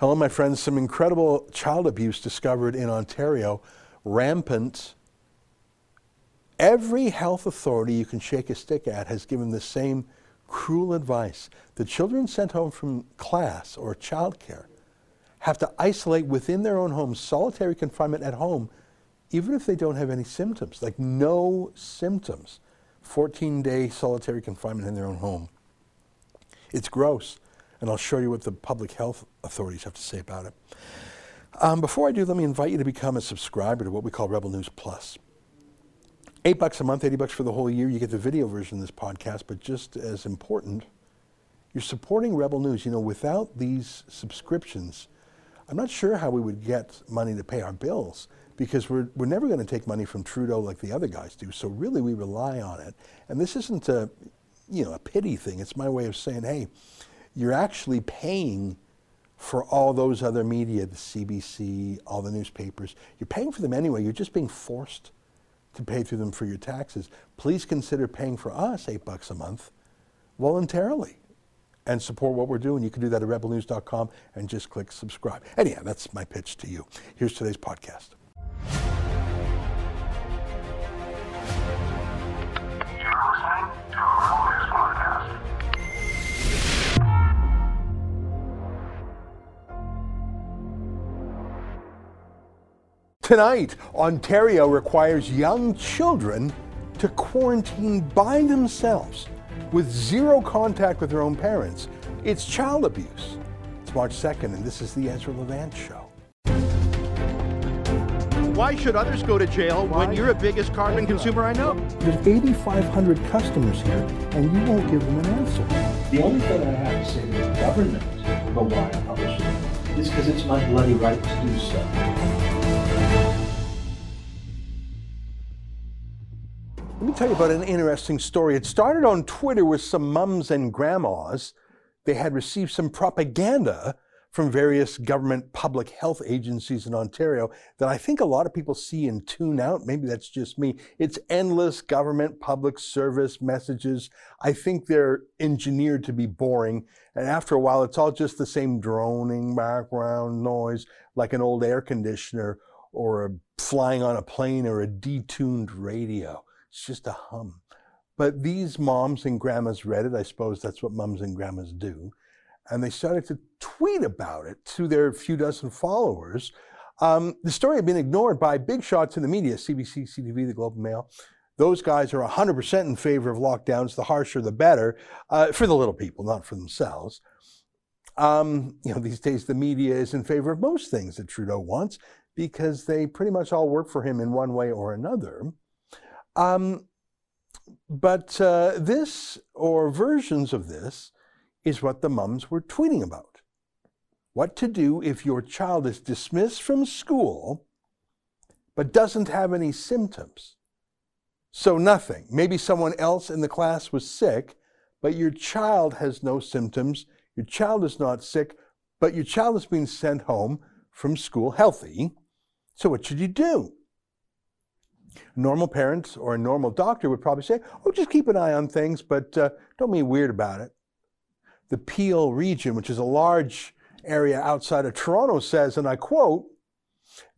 Hello, my friends. Some incredible child abuse discovered in Ontario, rampant. Every health authority you can shake a stick at has given the same cruel advice. The children sent home from class or childcare have to isolate within their own homes, solitary confinement at home, even if they don't have any symptoms, like no symptoms. 14 day solitary confinement in their own home. It's gross and I'll show you what the public health authorities have to say about it. Um, before I do, let me invite you to become a subscriber to what we call Rebel News Plus. Eight bucks a month, 80 bucks for the whole year. You get the video version of this podcast, but just as important, you're supporting Rebel News. You know, without these subscriptions, I'm not sure how we would get money to pay our bills because we're, we're never going to take money from Trudeau like the other guys do. So really, we rely on it. And this isn't a, you know, a pity thing. It's my way of saying, hey, you're actually paying for all those other media, the CBC, all the newspapers. You're paying for them anyway. You're just being forced to pay through them for your taxes. Please consider paying for us eight bucks a month voluntarily and support what we're doing. You can do that at rebelnews.com and just click subscribe. Anyhow, that's my pitch to you. Here's today's podcast. Tonight, Ontario requires young children to quarantine by themselves with zero contact with their own parents. It's child abuse. It's March 2nd, and this is the Ezra Levant Show. Why should others go to jail Why? when you're the biggest carbon consumer I know? There's 8,500 customers here, and you won't give them an answer. The only thing I have to say to the government about why I publish it is because it's my bloody right to do so. Let me tell you about an interesting story. It started on Twitter with some mums and grandmas. They had received some propaganda from various government public health agencies in Ontario that I think a lot of people see and tune out. Maybe that's just me. It's endless government public service messages. I think they're engineered to be boring. And after a while, it's all just the same droning background noise, like an old air conditioner or flying on a plane or a detuned radio. It's just a hum. But these moms and grandmas read it. I suppose that's what moms and grandmas do. And they started to tweet about it to their few dozen followers. Um, the story had been ignored by big shots in the media, CBC, CTV, the Globe and Mail. Those guys are 100% in favor of lockdowns. The harsher, the better, uh, for the little people, not for themselves. Um, you know, these days the media is in favor of most things that Trudeau wants because they pretty much all work for him in one way or another. Um, but uh, this, or versions of this, is what the mums were tweeting about. What to do if your child is dismissed from school but doesn't have any symptoms. So nothing. Maybe someone else in the class was sick, but your child has no symptoms. Your child is not sick, but your child is being sent home from school healthy. So what should you do? Normal parents or a normal doctor would probably say, oh, just keep an eye on things, but uh, don't be weird about it. The Peel region, which is a large area outside of Toronto, says, and I quote,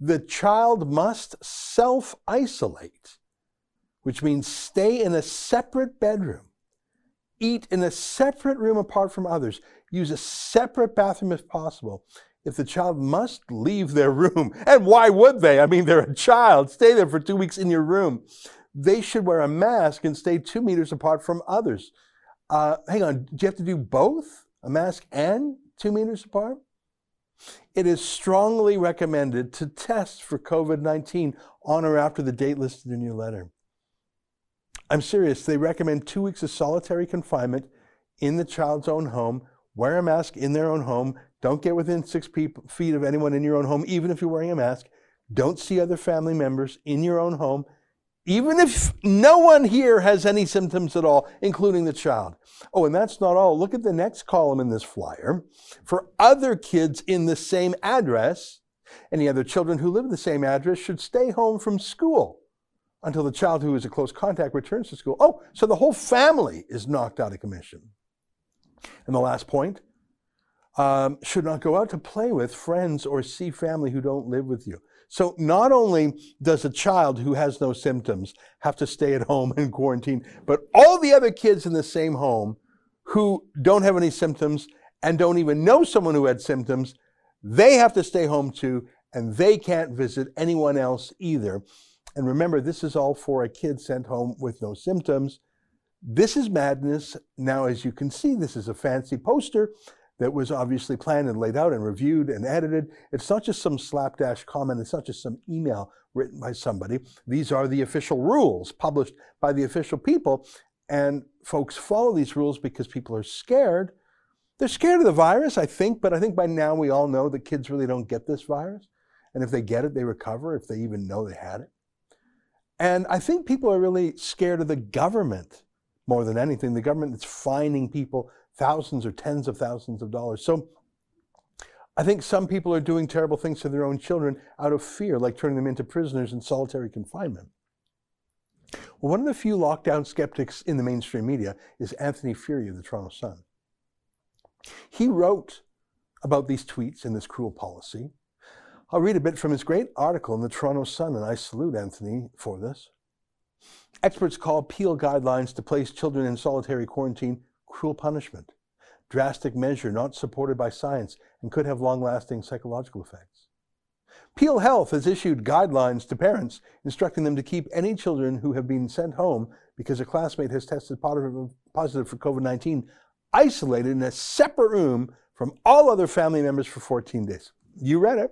the child must self isolate, which means stay in a separate bedroom, eat in a separate room apart from others, use a separate bathroom if possible, if the child must leave their room, and why would they? I mean, they're a child, stay there for two weeks in your room. They should wear a mask and stay two meters apart from others. Uh, hang on, do you have to do both? A mask and two meters apart? It is strongly recommended to test for COVID 19 on or after the date listed in your letter. I'm serious. They recommend two weeks of solitary confinement in the child's own home, wear a mask in their own home, don't get within six feet of anyone in your own home, even if you're wearing a mask. Don't see other family members in your own home, even if no one here has any symptoms at all, including the child. Oh, and that's not all. Look at the next column in this flyer. For other kids in the same address, any other children who live in the same address should stay home from school until the child who is a close contact returns to school. Oh, so the whole family is knocked out of commission. And the last point um, should not go out to play with friends or see family who don't live with you. So not only does a child who has no symptoms have to stay at home and quarantine, but all the other kids in the same home who don't have any symptoms and don't even know someone who had symptoms, they have to stay home too, and they can't visit anyone else either. And remember, this is all for a kid sent home with no symptoms. This is madness. Now, as you can see, this is a fancy poster that was obviously planned and laid out and reviewed and edited. It's not just some slapdash comment, it's not just some email written by somebody. These are the official rules published by the official people. And folks follow these rules because people are scared. They're scared of the virus, I think, but I think by now we all know that kids really don't get this virus. And if they get it, they recover, if they even know they had it. And I think people are really scared of the government more than anything. The government that's fining people thousands or tens of thousands of dollars. So I think some people are doing terrible things to their own children out of fear, like turning them into prisoners in solitary confinement. Well, one of the few lockdown skeptics in the mainstream media is Anthony Furey of the Toronto Sun. He wrote about these tweets and this cruel policy. I'll read a bit from his great article in the Toronto Sun, and I salute Anthony for this. Experts call Peel guidelines to place children in solitary quarantine cruel punishment, drastic measure not supported by science and could have long lasting psychological effects. Peel Health has issued guidelines to parents instructing them to keep any children who have been sent home because a classmate has tested positive for COVID 19 isolated in a separate room from all other family members for 14 days. You read it.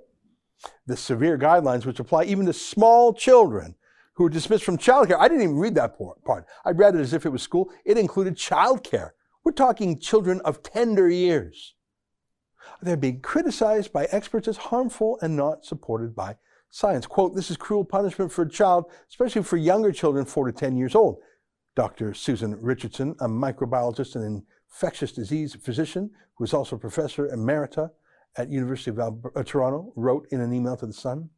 The severe guidelines, which apply even to small children who were dismissed from childcare. I didn't even read that part. I read it as if it was school. It included childcare we're talking children of tender years. They're being criticized by experts as harmful and not supported by science. Quote, this is cruel punishment for a child, especially for younger children, 4 to 10 years old. Dr. Susan Richardson, a microbiologist and infectious disease physician who is also professor emerita at University of uh, Toronto, wrote in an email to the Sun.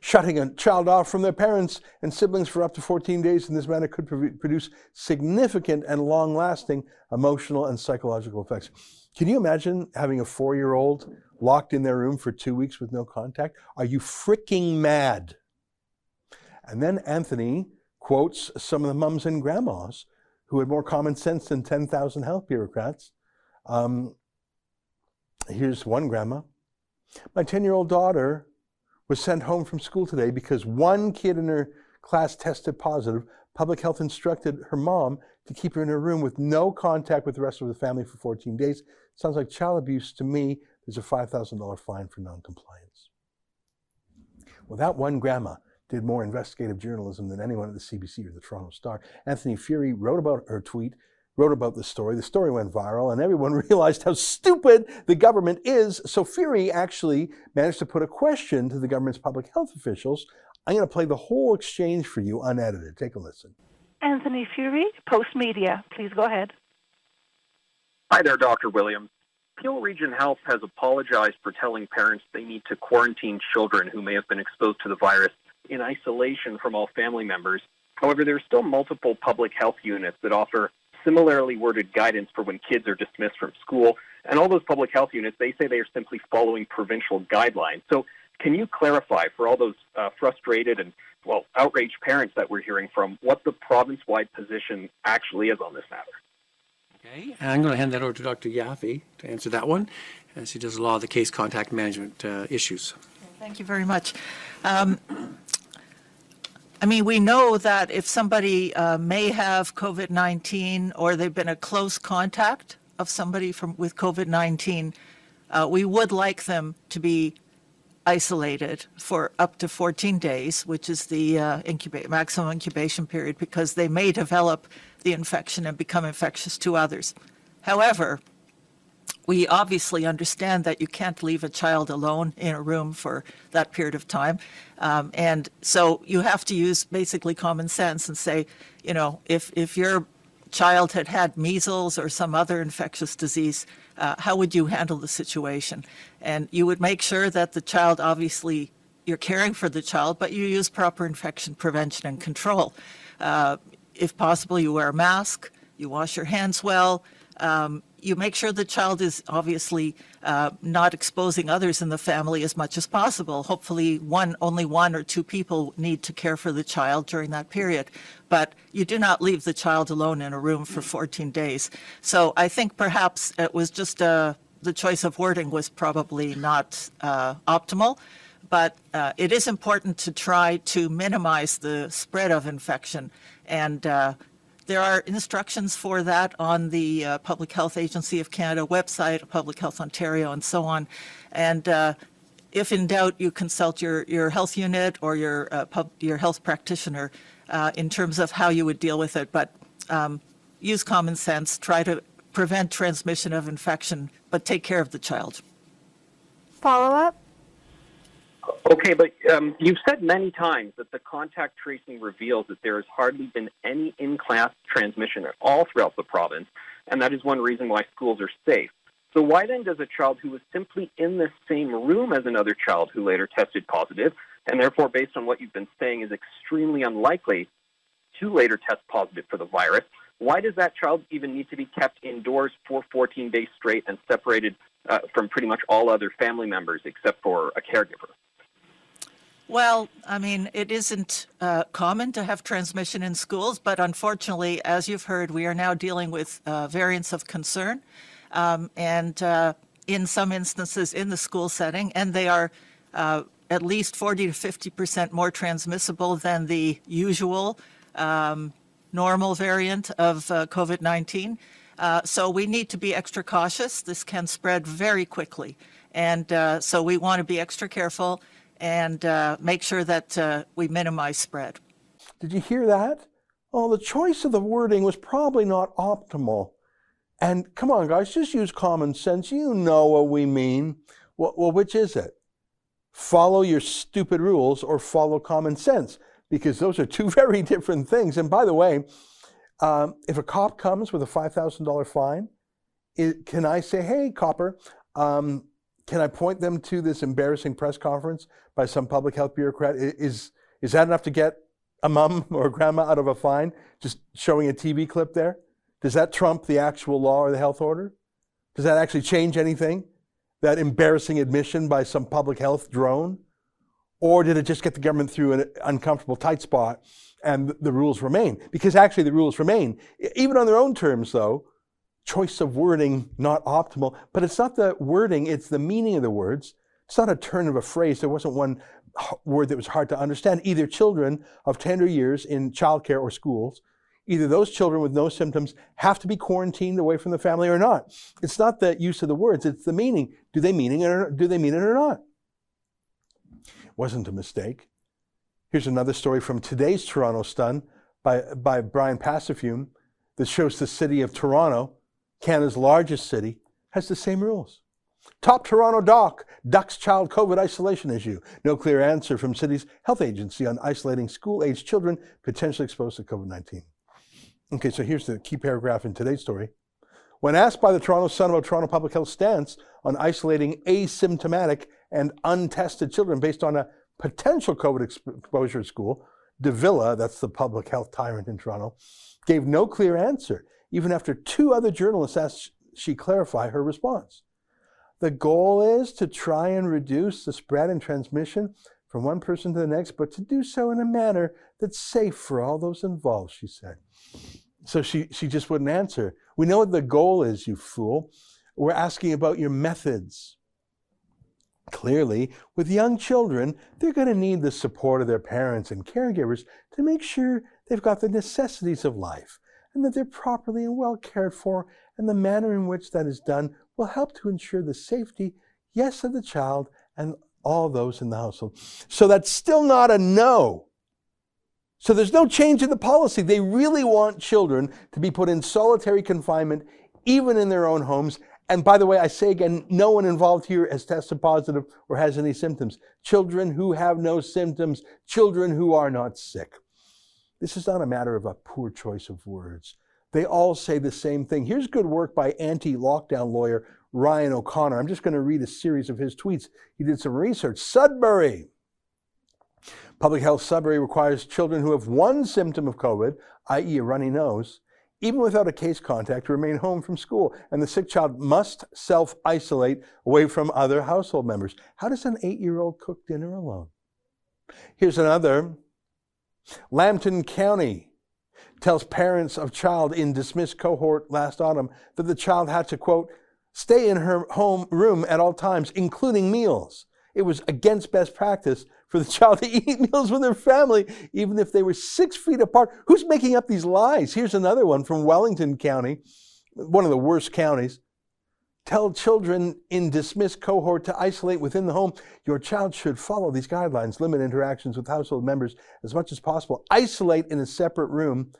Shutting a child off from their parents and siblings for up to 14 days in this manner could produce significant and long lasting emotional and psychological effects. Can you imagine having a four year old locked in their room for two weeks with no contact? Are you freaking mad? And then Anthony quotes some of the mums and grandmas who had more common sense than 10,000 health bureaucrats. Um, here's one grandma. My 10 year old daughter was sent home from school today because one kid in her class tested positive. Public health instructed her mom to keep her in her room with no contact with the rest of the family for 14 days. Sounds like child abuse to me. There's a $5,000 fine for noncompliance. Well, that one grandma did more investigative journalism than anyone at the CBC or the Toronto Star. Anthony Furey wrote about her tweet wrote about the story. The story went viral, and everyone realized how stupid the government is. So Furey actually managed to put a question to the government's public health officials. I'm going to play the whole exchange for you unedited. Take a listen. Anthony Furey, Post Media. Please go ahead. Hi there, Dr. Williams. Peel Region Health has apologized for telling parents they need to quarantine children who may have been exposed to the virus in isolation from all family members. However, there are still multiple public health units that offer similarly worded guidance for when kids are dismissed from school. And all those public health units, they say they are simply following provincial guidelines. So, can you clarify for all those uh, frustrated and, well, outraged parents that we're hearing from what the province wide position actually is on this matter? Okay, and I'm going to hand that over to Dr. Yaffe to answer that one, as he does a lot of the case contact management uh, issues. Thank you very much. Um, I mean, we know that if somebody uh, may have COVID 19 or they've been a close contact of somebody from, with COVID 19, uh, we would like them to be isolated for up to 14 days, which is the uh, incuba- maximum incubation period, because they may develop the infection and become infectious to others. However, we obviously understand that you can't leave a child alone in a room for that period of time. Um, and so you have to use basically common sense and say, you know, if, if your child had had measles or some other infectious disease, uh, how would you handle the situation? And you would make sure that the child obviously you're caring for the child, but you use proper infection prevention and control. Uh, if possible, you wear a mask, you wash your hands well, um, you make sure the child is obviously uh, not exposing others in the family as much as possible. Hopefully, one only one or two people need to care for the child during that period, but you do not leave the child alone in a room for 14 days. So I think perhaps it was just uh, the choice of wording was probably not uh, optimal. But uh, it is important to try to minimize the spread of infection and uh, there are instructions for that on the uh, Public Health Agency of Canada website, Public Health Ontario, and so on. And uh, if in doubt, you consult your, your health unit or your, uh, pub, your health practitioner uh, in terms of how you would deal with it. But um, use common sense, try to prevent transmission of infection, but take care of the child. Follow up? Okay, but um, you've said many times that the contact tracing reveals that there has hardly been any in class transmission at all throughout the province, and that is one reason why schools are safe. So, why then does a child who was simply in the same room as another child who later tested positive, and therefore, based on what you've been saying, is extremely unlikely to later test positive for the virus, why does that child even need to be kept indoors for 14 days straight and separated uh, from pretty much all other family members except for a caregiver? Well, I mean, it isn't uh, common to have transmission in schools, but unfortunately, as you've heard, we are now dealing with uh, variants of concern. Um, and uh, in some instances in the school setting, and they are uh, at least 40 to 50 percent more transmissible than the usual um, normal variant of uh, COVID 19. Uh, so we need to be extra cautious. This can spread very quickly. And so we want to be extra careful and uh, make sure that uh, we minimize spread. Did you hear that? Well, the choice of the wording was probably not optimal. And come on, guys, just use common sense. You know what we mean. Well, well, which is it? Follow your stupid rules or follow common sense? Because those are two very different things. And by the way, um, if a cop comes with a $5,000 fine, it, can I say, hey, copper, um, can I point them to this embarrassing press conference by some public health bureaucrat? Is, is that enough to get a mom or a grandma out of a fine? Just showing a TV clip there? Does that trump the actual law or the health order? Does that actually change anything? That embarrassing admission by some public health drone? Or did it just get the government through an uncomfortable tight spot and the rules remain? Because actually the rules remain. Even on their own terms, though, choice of wording not optimal, but it's not the wording, it's the meaning of the words. It's not a turn of a phrase. There wasn't one word that was hard to understand. Either children of tender years in childcare or schools, either those children with no symptoms have to be quarantined away from the family or not. It's not the use of the words, it's the meaning. Do they mean it or, do they mean it or not? It wasn't a mistake. Here's another story from today's Toronto Sun by, by Bryan Passifiume that shows the city of Toronto Canada's largest city, has the same rules. Top Toronto doc ducks child COVID isolation issue. No clear answer from city's health agency on isolating school aged children potentially exposed to COVID 19. Okay, so here's the key paragraph in today's story. When asked by the Toronto Sun about Toronto Public Health stance on isolating asymptomatic and untested children based on a potential COVID exposure at school, De Villa, that's the public health tyrant in Toronto, gave no clear answer even after two other journalists asked she clarify her response. The goal is to try and reduce the spread and transmission from one person to the next, but to do so in a manner that's safe for all those involved, she said. So she, she just wouldn't answer. We know what the goal is, you fool. We're asking about your methods. Clearly, with young children, they're going to need the support of their parents and caregivers to make sure they've got the necessities of life and that they're properly and well cared for, and the manner in which that is done will help to ensure the safety, yes, of the child and all those in the household. So that's still not a no. So there's no change in the policy. They really want children to be put in solitary confinement, even in their own homes. And by the way, I say again, no one involved here has tested positive or has any symptoms. Children who have no symptoms, children who are not sick. This is not a matter of a poor choice of words. They all say the same thing. Here's good work by anti lockdown lawyer Ryan O'Connor. I'm just going to read a series of his tweets. He did some research. Sudbury. Public Health Sudbury requires children who have one symptom of COVID, i.e., a runny nose, even without a case contact, to remain home from school. And the sick child must self isolate away from other household members. How does an eight year old cook dinner alone? Here's another Lambton County tells parents of child in dismissed cohort last autumn that the child had to, quote, stay in her home room at all times, including meals. It was against best practice for the child to eat meals with their family, even if they were six feet apart. Who's making up these lies? Here's another one from Wellington County, one of the worst counties. Tell children in dismissed cohort to isolate within the home. Your child should follow these guidelines, limit interactions with household members as much as possible, isolate in a separate room,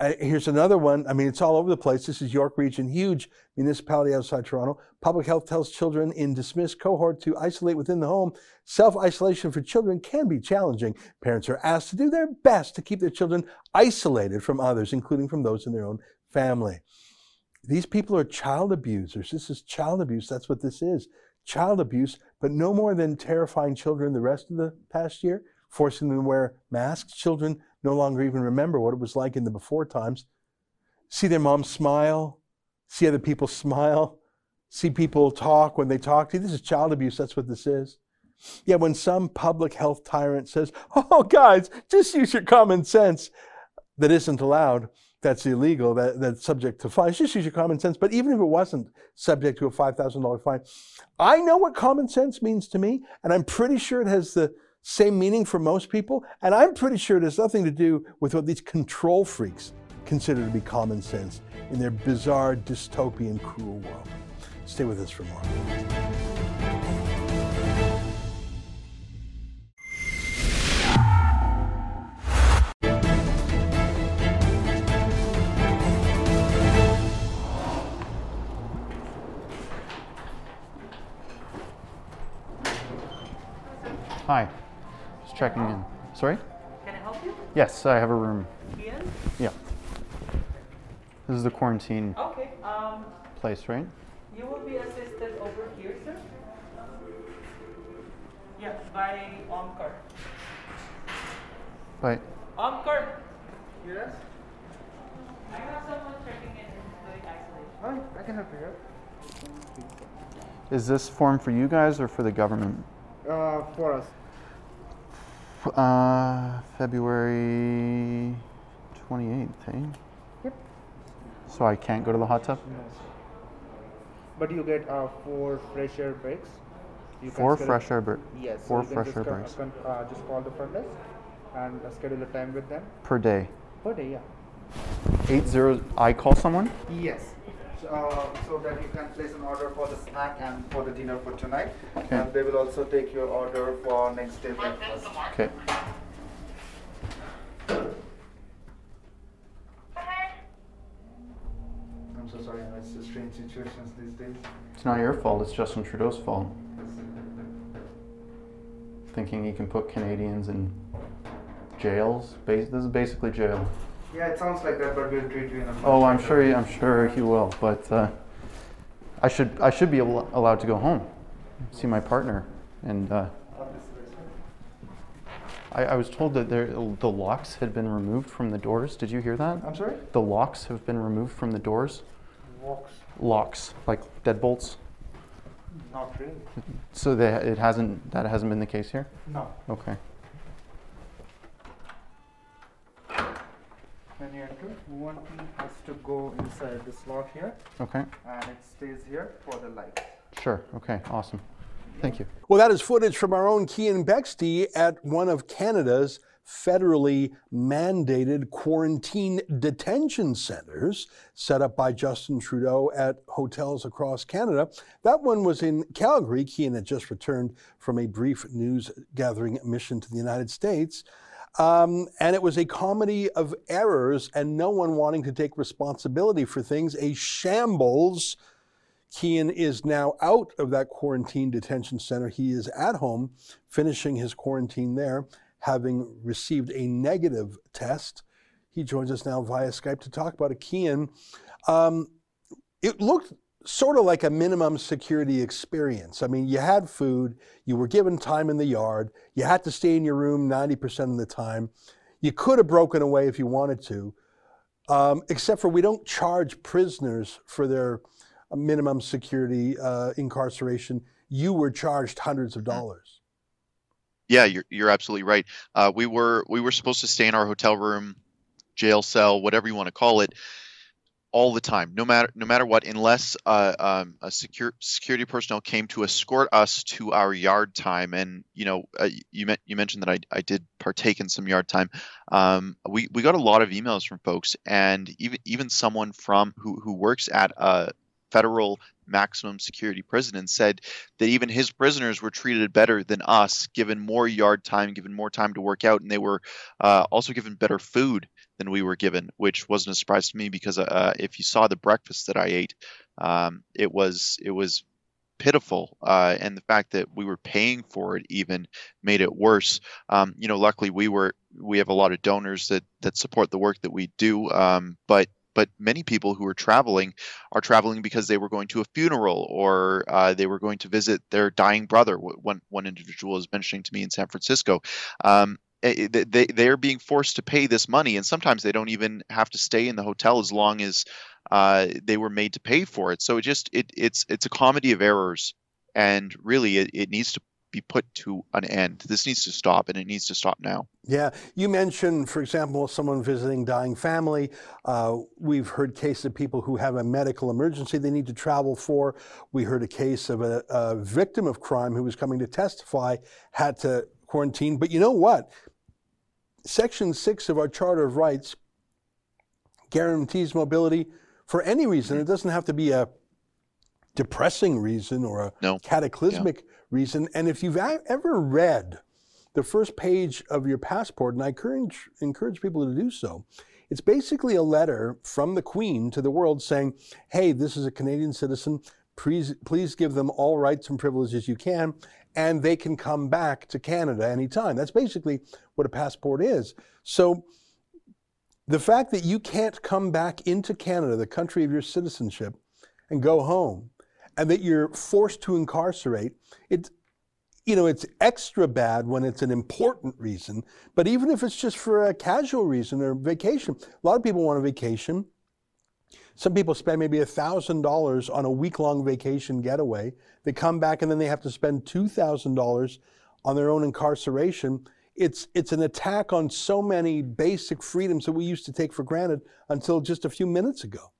uh, here's another one. I mean, it's all over the place. This is York Region, huge municipality outside Toronto. Public health tells children in dismissed cohort to isolate within the home. Self isolation for children can be challenging. Parents are asked to do their best to keep their children isolated from others, including from those in their own family. These people are child abusers. This is child abuse. That's what this is child abuse, but no more than terrifying children the rest of the past year, forcing them to wear masks. Children no longer even remember what it was like in the before times. See their mom smile, see other people smile, see people talk when they talk to you. This is child abuse. That's what this is. Yeah, when some public health tyrant says, oh, guys, just use your common sense, that isn't allowed. That's illegal. That, that's subject to fines. Just use your common sense. But even if it wasn't subject to a $5,000 fine, I know what common sense means to me, and I'm pretty sure it has the same meaning for most people. And I'm pretty sure it has nothing to do with what these control freaks consider to be common sense in their bizarre, dystopian, cruel world. Stay with us for more. Hi Just checking in. Sorry? Can I help you? Yes, I have a room. Ian? Yeah. This is the quarantine Okay. Um, place, right? you will be assisted over here, sir. Yeah, by Omcar. By Omcar. Yes. I have someone checking in doing isolation. Hi, I can help you here. is this form for you guys or for the government? Uh, for us. Uh, February 28th, eh? Yep. So I can't go to the hot tub? No. But you get uh, four fresh air breaks. You Four fresh air breaks. Yes. Four can fresh just air breaks uh, just call the front desk and uh, schedule a time with them per day. per day. Yeah. Eight zero. I call someone. Yes. Uh, so that you can place an order for the snack and for the dinner for tonight. Okay. And they will also take your order for next day breakfast. Okay. I'm so sorry, it's a strange situations these days. It's not your fault. It's Justin Trudeau's fault. Thinking he can put Canadians in jails. This is basically jail. Yeah, it sounds like that, but we'll treat you in a. Oh, I'm sure. He. I'm sure he will. But uh, I should. I should be al- allowed to go home, see my partner, and uh, I, I was told that there, the locks had been removed from the doors. Did you hear that? I'm sorry? The locks have been removed from the doors. Locks. Locks, like deadbolts. Not really. So that it hasn't. That hasn't been the case here. No. Okay. When you enter, one key has to go inside the slot here, Okay. and it stays here for the light. Sure. Okay. Awesome. Thank you. Well, that is footage from our own Kian Bexte at one of Canada's federally mandated quarantine detention centers set up by Justin Trudeau at hotels across Canada. That one was in Calgary. Kian had just returned from a brief news gathering mission to the United States. Um, and it was a comedy of errors and no one wanting to take responsibility for things, a shambles. Kian is now out of that quarantine detention center. He is at home finishing his quarantine there, having received a negative test. He joins us now via Skype to talk about it. Kian, um, it looked sort of like a minimum security experience. I mean, you had food, you were given time in the yard, you had to stay in your room 90% of the time. You could have broken away if you wanted to. Um, except for we don't charge prisoners for their uh, minimum security uh, incarceration. You were charged hundreds of dollars. Yeah, you're you're absolutely right. Uh, we were we were supposed to stay in our hotel room, jail cell, whatever you want to call it, all the time, no matter no matter what, unless uh, um, a secure security personnel came to escort us to our yard time. And you know, uh, you met, you mentioned that I, I did partake in some yard time. Um, we we got a lot of emails from folks, and even even someone from who who works at a federal maximum security prison and said that even his prisoners were treated better than us, given more yard time, given more time to work out, and they were uh, also given better food than we were given, which wasn't a surprise to me because uh, if you saw the breakfast that I ate, um, it was it was pitiful, uh, and the fact that we were paying for it even made it worse. Um, you know, luckily we were we have a lot of donors that that support the work that we do, um, but but many people who are traveling are traveling because they were going to a funeral or uh, they were going to visit their dying brother. One one individual was mentioning to me in San Francisco. Um, they they are being forced to pay this money, and sometimes they don't even have to stay in the hotel as long as uh, they were made to pay for it. So it just it it's it's a comedy of errors, and really it, it needs to be put to an end. This needs to stop, and it needs to stop now. Yeah, you mentioned, for example, someone visiting dying family. Uh, we've heard cases of people who have a medical emergency they need to travel for. We heard a case of a, a victim of crime who was coming to testify had to quarantine. But you know what? Section 6 of our Charter of Rights guarantees mobility for any reason. Mm-hmm. It doesn't have to be a depressing reason or a no. cataclysmic yeah. reason. And if you've ever read the first page of your passport, and I encourage, encourage people to do so, it's basically a letter from the Queen to the world saying, hey, this is a Canadian citizen. Please, please give them all rights and privileges you can and they can come back to Canada anytime. That's basically what a passport is. So the fact that you can't come back into Canada, the country of your citizenship, and go home, and that you're forced to incarcerate, it, you know, it's extra bad when it's an important reason. But even if it's just for a casual reason or vacation, a lot of people want a vacation. Some people spend maybe $1,000 on a week long vacation getaway. They come back and then they have to spend $2,000 on their own incarceration. It's, it's an attack on so many basic freedoms that we used to take for granted until just a few minutes ago.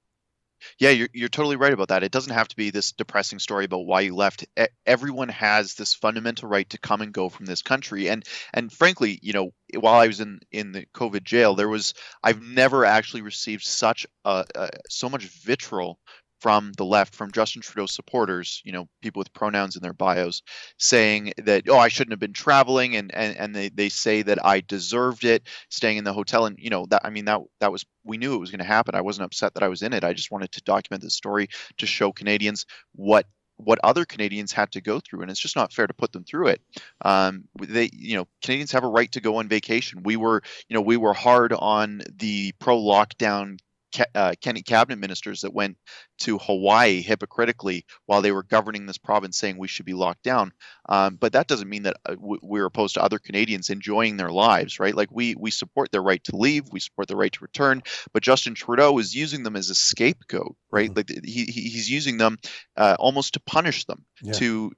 Yeah, you're, you're totally right about that. It doesn't have to be this depressing story about why you left. Everyone has this fundamental right to come and go from this country. And and frankly, you know, while I was in in the COVID jail, there was I've never actually received such a, a so much vitriol from the left, from Justin Trudeau supporters, you know, people with pronouns in their bios, saying that, oh, I shouldn't have been traveling, and and, and they, they say that I deserved it staying in the hotel. And, you know, that I mean that that was we knew it was going to happen. I wasn't upset that I was in it. I just wanted to document the story to show Canadians what what other Canadians had to go through, and it's just not fair to put them through it. Um, they, you know, Canadians have a right to go on vacation. We were, you know, we were hard on the pro-lockdown uh, Kenney cabinet ministers that went to Hawaii hypocritically while they were governing this province, saying we should be locked down. Um, but that doesn't mean that uh, we're opposed to other Canadians enjoying their lives, right? Like we we support their right to leave, we support their right to return. But Justin Trudeau is using them as a scapegoat, right? Mm-hmm. Like he, he's using them uh, almost to punish them. Yeah. To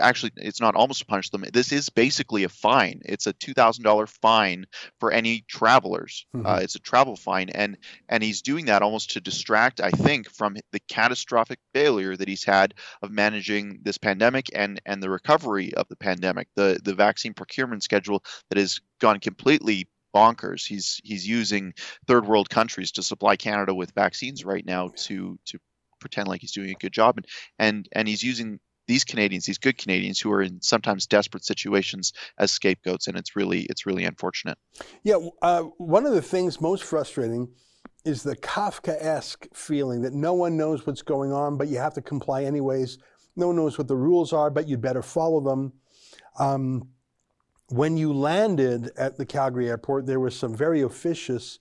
actually, it's not almost to punish them. This is basically a fine. It's a two thousand dollar fine for any travelers. Mm-hmm. Uh, it's a travel fine, and and he's doing that almost to distract, I think, from the catastrophic failure that he's had of managing this pandemic and and the recovery of the pandemic. The the vaccine procurement schedule that has gone completely bonkers. He's he's using third world countries to supply Canada with vaccines right now to to pretend like he's doing a good job and and and he's using these Canadians, these good Canadians who are in sometimes desperate situations as scapegoats, and it's really it's really unfortunate. Yeah, uh, one of the things most frustrating is the Kafkaesque feeling that no one knows what's going on, but you have to comply anyways. No one knows what the rules are, but you'd better follow them. Um, when you landed at the Calgary airport, there were some very officious,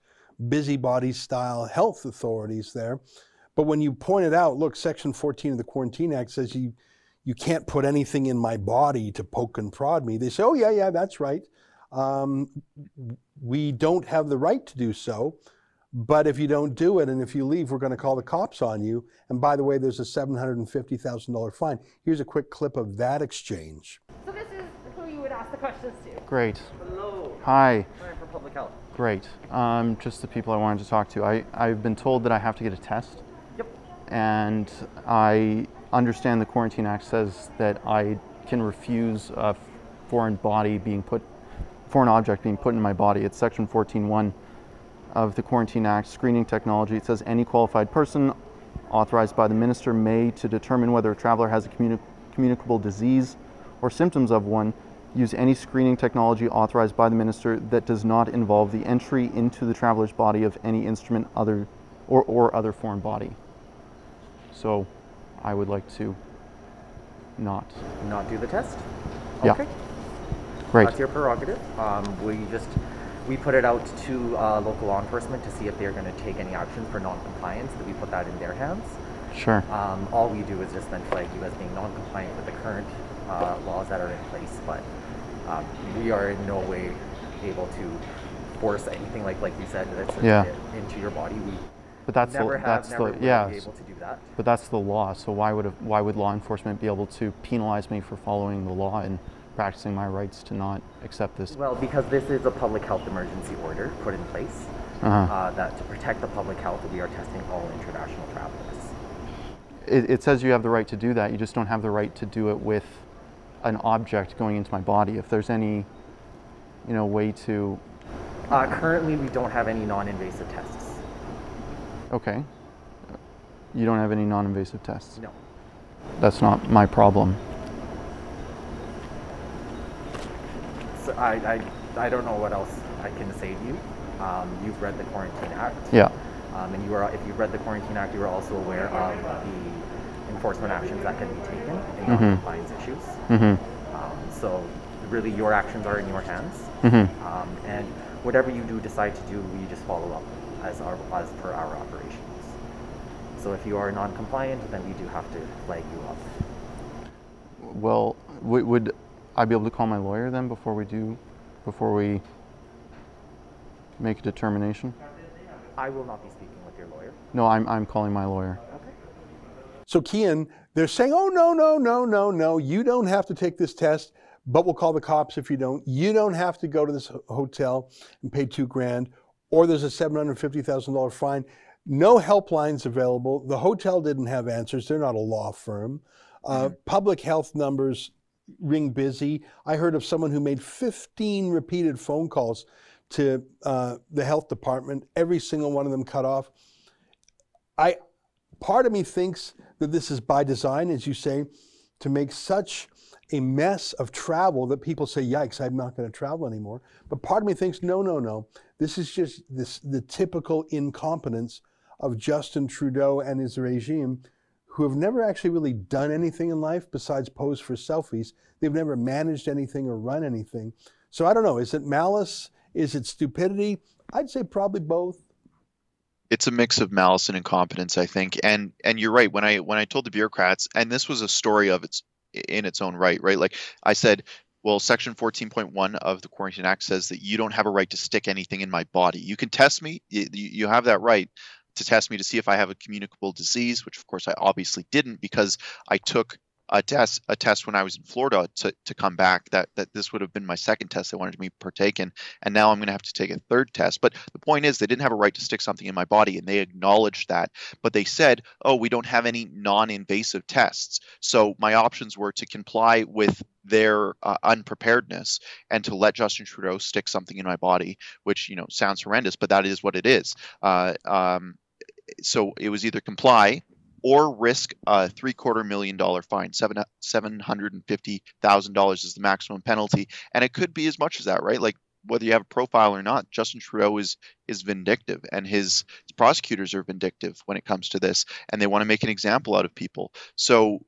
busybody style health authorities there. But when you pointed out, look, Section 14 of the Quarantine Act says you, you can't put anything in my body to poke and prod me. They say, oh, yeah, yeah, that's right. Um, we don't have the right to do so. But if you don't do it and if you leave, we're going to call the cops on you. And by the way, there's a $750,000 fine. Here's a quick clip of that exchange. So this is who you would ask the questions to. Great. Hello. Hi. Sorry for public health. Great. Um, just the people I wanted to talk to. I, I've been told that I have to get a test. Yep. And I understand the Quarantine Act says that I can refuse a foreign body being put, foreign object being put in my body. It's section 14.1 of the Quarantine Act, screening technology. It says any qualified person authorized by the minister may, to determine whether a traveler has a communi- communicable disease or symptoms of one, use any screening technology authorized by the minister that does not involve the entry into the traveler's body of any instrument other or, or other foreign body. So I would like to not. Not do the test? Yeah. Okay. Great. That's your prerogative. Um, we just we put it out to uh, local law enforcement to see if they're going to take any action for non-compliance. That we put that in their hands. Sure. Um, all we do is just then flag you as being non-compliant with the current uh, laws that are in place, but um, we are in no way able to force anything like like you said that's Yeah. into your body. We But that's never the, have, that's never the yeah. able to do that. But that's the law. So why would why would law enforcement be able to penalize me for following the law and practicing my rights to not accept this? Well, because this is a public health emergency order put in place Uh-huh. uh, that to protect the public health, we are testing all international travelers. It, it says you have the right to do that. You just don't have the right to do it with an object going into my body. If there's any, you know, way to Uh, currently, we don't have any non-invasive tests. okay, you don't have any non-invasive tests. No. That's not my problem. So I, I, I don't know what else I can say to you. Um, you've read the Quarantine Act. Yeah. Um, and you are, if you've read the Quarantine Act, you are also aware of the enforcement actions that can be taken in Mhm. non-compliance issues. Mhm. Um, so really, your actions are in your hands. Mhm. Um, and whatever you do decide to do, we just follow up as our, as per our operations. So if you are non-compliant, then we do have to flag you up. Well, would I be able to call my lawyer then before we do, before we make a determination? I will not be speaking with your lawyer. No, I'm, I'm calling my lawyer. Okay. So, Kian, they're saying, oh, no, no, no, no, no, you don't have to take this test, but we'll call the cops if you don't. You don't have to go to this hotel and pay two grand, or there's a $750,000 fine. No helplines available. The hotel didn't have answers. They're not a law firm. Uh, Public health numbers ring busy. I heard of someone who made 15 repeated phone calls to uh, the health department, every single one of them cut off. I part of me thinks that this is by design, as you say, to make such a mess of travel that people say, "Yikes, I'm not going to travel anymore." But part of me thinks, no, no, no. This is just this the typical incompetence of Justin Trudeau and his regime, who have never actually really done anything in life besides pose for selfies. They've never managed anything or run anything. So I don't know. Is it malice? Is it stupidity? I'd say probably both. it's a mix of malice and incompetence, I think. And and you're right. When I when I told the bureaucrats, and this was a story of its in its own right, right? Like I said, well, Section 14.1 of the Quarantine Act says that you don't have a right to stick anything in my body. You can test me. You, you have that right to test me to see if I have a communicable disease, which of course I obviously didn't because I took a test a test when I was in Florida to, to come back. That that this would have been my second test they wanted me to partake in, and now I'm going to have to take a third test. But the point is, they didn't have a right to stick something in my body, and they acknowledged that. But they said, "Oh, we don't have any non-invasive tests." So my options were to comply with their uh, unpreparedness and to let Justin Trudeau stick something in my body, which you know sounds horrendous, but that is what it is. Uh, um, so it was either comply or risk a three quarter million dollar fine. Seven hundred and fifty thousand dollars is the maximum penalty, and it could be as much as that, right? Like whether you have a profile or not, Justin Trudeau is is vindictive, and his, his prosecutors are vindictive when it comes to this, and they want to make an example out of people. So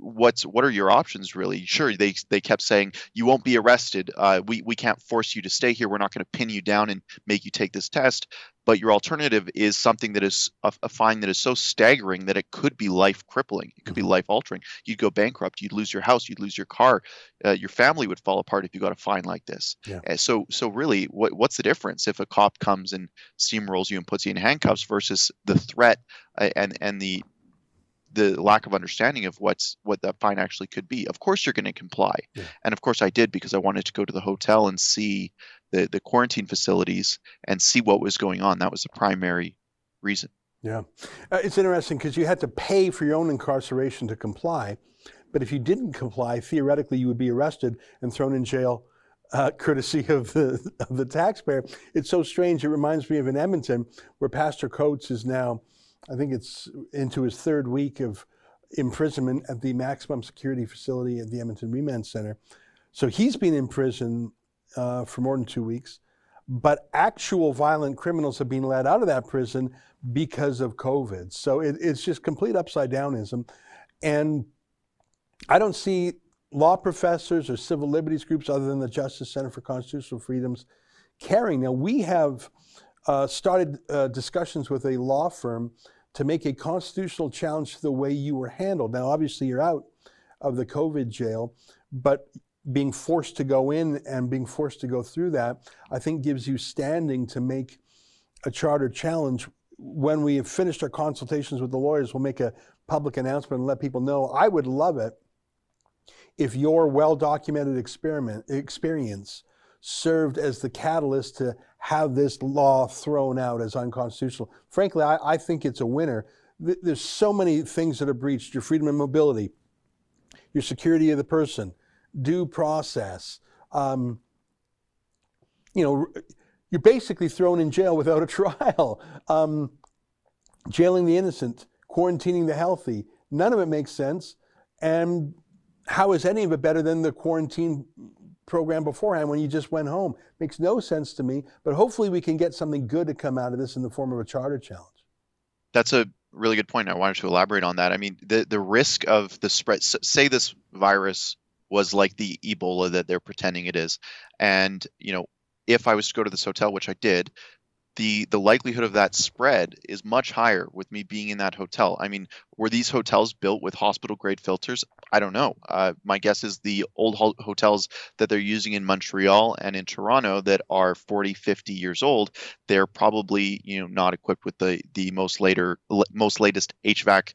what's what are your options really? Sure, they they kept saying you won't be arrested. Uh, we we can't force you to stay here. We're not going to pin you down and make you take this test. But your alternative is something that is a, a fine that is so staggering that it could be life crippling. It could be life altering. You'd go bankrupt. You'd lose your house. You'd lose your car. Uh, your family would fall apart if you got a fine like this. Yeah. Uh, so so really, what what's the difference if a cop comes and steamrolls you and puts you in handcuffs versus the threat uh, and and the the lack of understanding of what's what that fine actually could be. Of course, you're going to comply, Yeah. and of course, I did because I wanted to go to the hotel and see the the quarantine facilities and see what was going on. That was the primary reason. Yeah. Uh, it's interesting because you had to pay for your own incarceration to comply. But if you didn't comply, theoretically, you would be arrested and thrown in jail, uh, courtesy of the, of the taxpayer. It's so strange. It reminds me of in Edmonton, where Pastor Coates is now, I think it's into his third week of imprisonment at the maximum security facility at the Edmonton Remand Center. So he's been in prison uh, for more than two weeks. But actual violent criminals have been let out of that prison because of COVID. So it, it's just complete upside downism. And I don't see law professors or civil liberties groups other than the Justice Center for Constitutional Freedoms caring. Now, we have uh, started uh, discussions with a law firm to make a constitutional challenge to the way you were handled. Now, obviously, you're out of the COVID jail, but being forced to go in and being forced to go through that, I think gives you standing to make a charter challenge. When we have finished our consultations with the lawyers, we'll make a public announcement and let people know. I would love it if your well documented experiment experience served as the catalyst to have this law thrown out as unconstitutional. Frankly, I, I think it's a winner. Th- There's so many things that are breached your freedom of mobility, your security of the person, due process. Um, you know, you're basically thrown in jail without a trial. Um, jailing the innocent, quarantining the healthy. None of it makes sense. And how is any of it better than the quarantine program beforehand when you just went home? Makes no sense to me. But hopefully, we can get something good to come out of this in the form of a charter challenge. That's a really good point. I wanted to elaborate on that. I mean, the the risk of the spread. Say this virus was like the Ebola that they're pretending it is, and you know, if I was to go to this hotel, which I did, the the likelihood of that spread is much higher with me being in that hotel. I mean, were these hotels built with hospital grade filters? I don't know. Uh, my guess is the old ho- hotels that they're using in Montreal and in Toronto that are 40, 50 years old, they're probably you know not equipped with the the most later most latest HVAC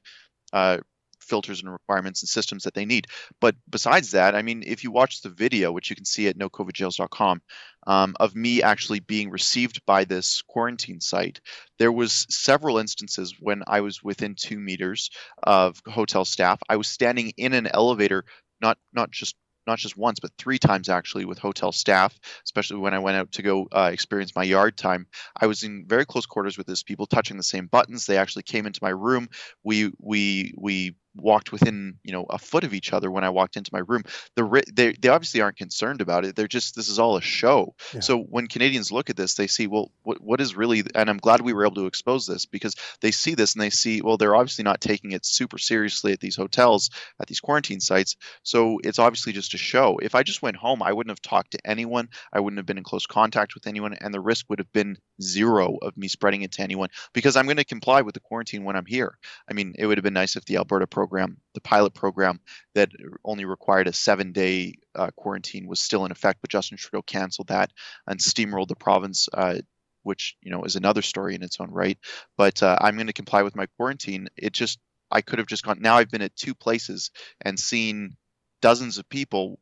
uh, filters and requirements and systems that they need. But besides that, I mean, if you watch the video, which you can see at nocovidjails.com, um, of me actually being received by this quarantine site, there was several instances when I was within two meters of hotel staff. I was standing in an elevator, not not just not just once, but three times actually with hotel staff, especially when I went out to go uh, experience my yard time. I was in very close quarters with these people, touching the same buttons. They actually came into my room. We we we walked within you know a foot of each other when I walked into my room. The they they obviously aren't concerned about it. They're just this is all a show. Yeah. So when Canadians look at this, they see well what what is really and I'm glad we were able to expose this because they see this and they see well they're obviously not taking it super seriously at these hotels at these quarantine sites. So it's obviously just a show. If I just went home, I wouldn't have talked to anyone. I wouldn't have been in close contact with anyone, and the risk would have been zero of me spreading it to anyone because I'm going to comply with the quarantine when I'm here. I mean, it would have been nice if the Alberta program, the pilot program that only required a seven day uh, quarantine, was still in effect, but Justin Trudeau canceled that and steamrolled the province. Uh, which you know is another story in its own right. But uh, I'm going to comply with my quarantine. It just I could have just gone. Now I've been at two places and seen dozens of people.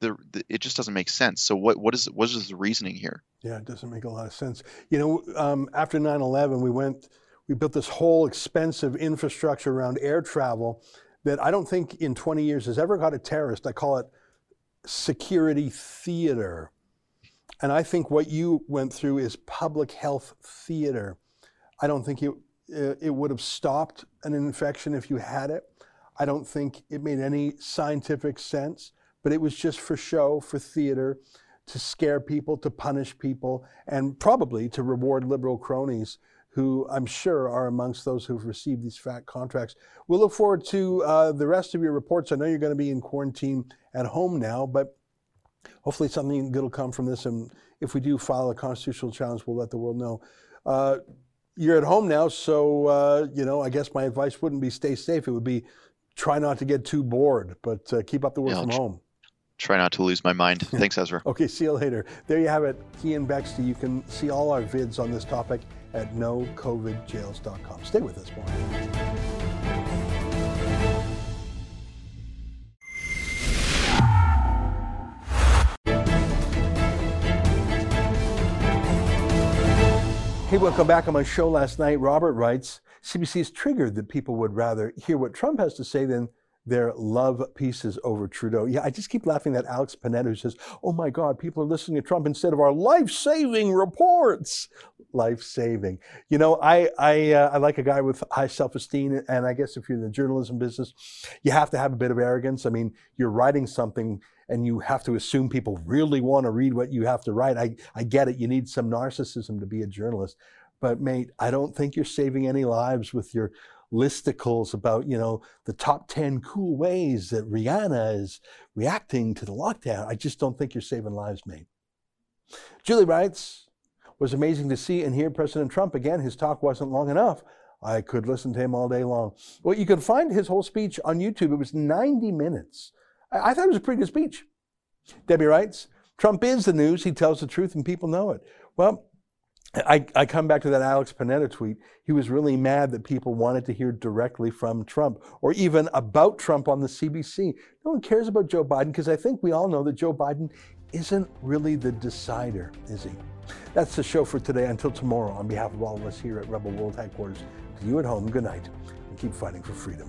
The, the, it just doesn't make sense. So what what is what is the reasoning here? Yeah, it doesn't make a lot of sense. You know, um, after 9 11, we went, we built this whole expensive infrastructure around air travel that I don't think in 20 years has ever got a terrorist. I call it security theater. And I think what you went through is public health theater. I don't think it, it would have stopped an infection if you had it. I don't think it made any scientific sense, but it was just for show, for theater, to scare people, to punish people, and probably to reward liberal cronies who I'm sure are amongst those who've received these fat contracts. We'll look forward to uh, the rest of your reports. I know you're going to be in quarantine at home now, but hopefully something good will come from this. And if we do file a constitutional challenge, we'll let the world know. Uh, you're at home now, so uh, you know. I guess my advice wouldn't be stay safe. It would be try not to get too bored, but uh, keep up the work Yeah, from tr- home. Try not to lose my mind. Thanks, Ezra. Okay, see you later. There you have it. Kian Bexte. You can see all our vids on this topic at nocovidjails.com. Stay with us more. Hey, welcome back on my show last night. Robert writes CBC is triggered that people would rather hear what Trump has to say than their love pieces over Trudeau. Yeah, I just keep laughing at Alex Panetta who says, Oh my God, people are listening to Trump instead of our life saving reports. Life saving. You know, I, I, uh, I like a guy with high self esteem. And I guess if you're in the journalism business, you have to have a bit of arrogance. I mean, you're writing something and you have to assume people really want to read what you have to write. I, I get it. You need some narcissism to be a journalist. But mate, I don't think you're saving any lives with your listicles about, you know, the top 10 cool ways that Rihanna is reacting to the lockdown. I just don't think you're saving lives, mate. Julie writes, was amazing to see and hear President Trump again. His talk wasn't long enough. I could listen to him all day long. Well, you can find his whole speech on YouTube. It was 90 minutes. I, I thought it was a pretty good speech. Debbie writes, Trump is the news. He tells the truth and people know it. Well, I, I come back to that Alex Panetta tweet. He was really mad that people wanted to hear directly from Trump or even about Trump on the CBC. No one cares about Joe Biden because I think we all know that Joe Biden isn't really the decider, is he? That's the show for today. Until tomorrow, on behalf of all of us here at Rebel World Headquarters, to you at home, good night and keep fighting for freedom.